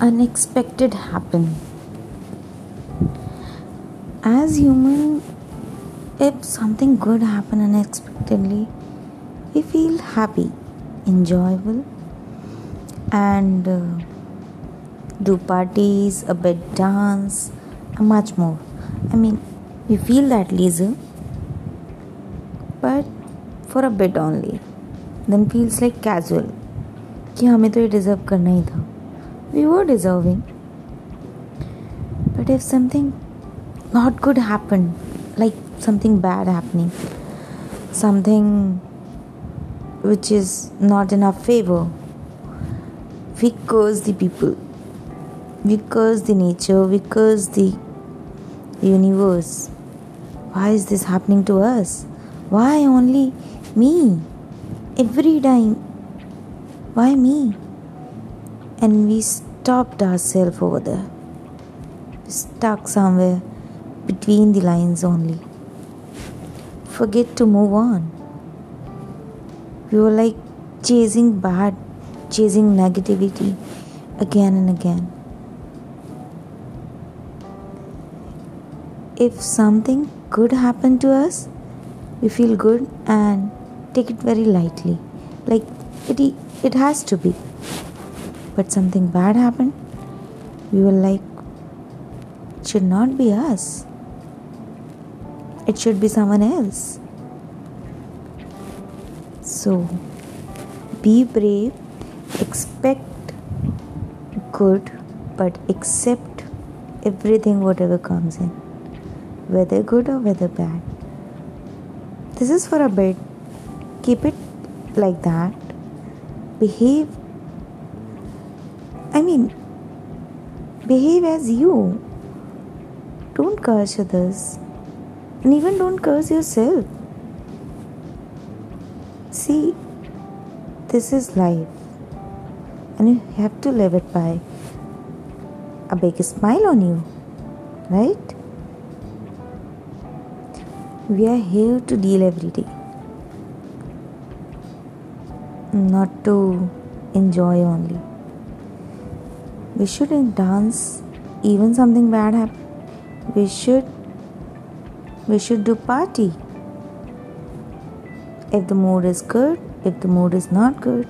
unexpected happen as human if something good happen unexpectedly we feel happy enjoyable and uh, do parties a bit dance and much more i mean we feel that leisure but for a bit only then feels like casual कि हमें तो ये deserve करना ही था we were deserving. But if something not good happened, like something bad happening, something which is not in our favor, we curse the people, we curse the nature, we curse the universe. Why is this happening to us? Why only me? Every time. Why me? And we stopped ourselves over there. Stuck somewhere between the lines only. Forget to move on we were like chasing bad, chasing negativity again and again. If something good happened to us, we feel good and take it very lightly. Like it, it has to be. But something bad happened, we were like, it should not be us. It should be someone else. So, be brave, expect good, but accept everything, whatever comes in, whether good or whether bad. This is for a bit. Keep it like that. Behave. I mean, behave as you. Don't curse others, and even don't curse yourself. See, this is life, and you have to live it by a big smile on you, right? We are here to deal every day, not to enjoy only. We shouldn't dance even something bad happen. We should we should do party if the mood is good, if the mood is not good.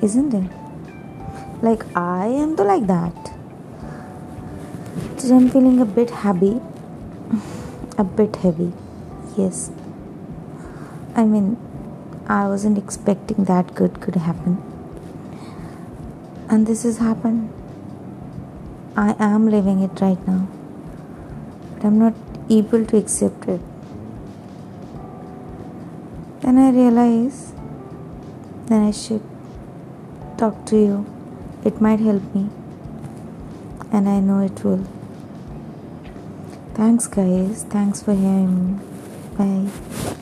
Isn't it? Like I am to like that. Today I'm feeling a bit happy, a bit heavy. Yes. I mean, I wasn't expecting that good could happen. And this has happened. I am living it right now. But I'm not able to accept it. Then I realize then I should talk to you. It might help me. And I know it will. Thanks, guys. Thanks for hearing me. Bye.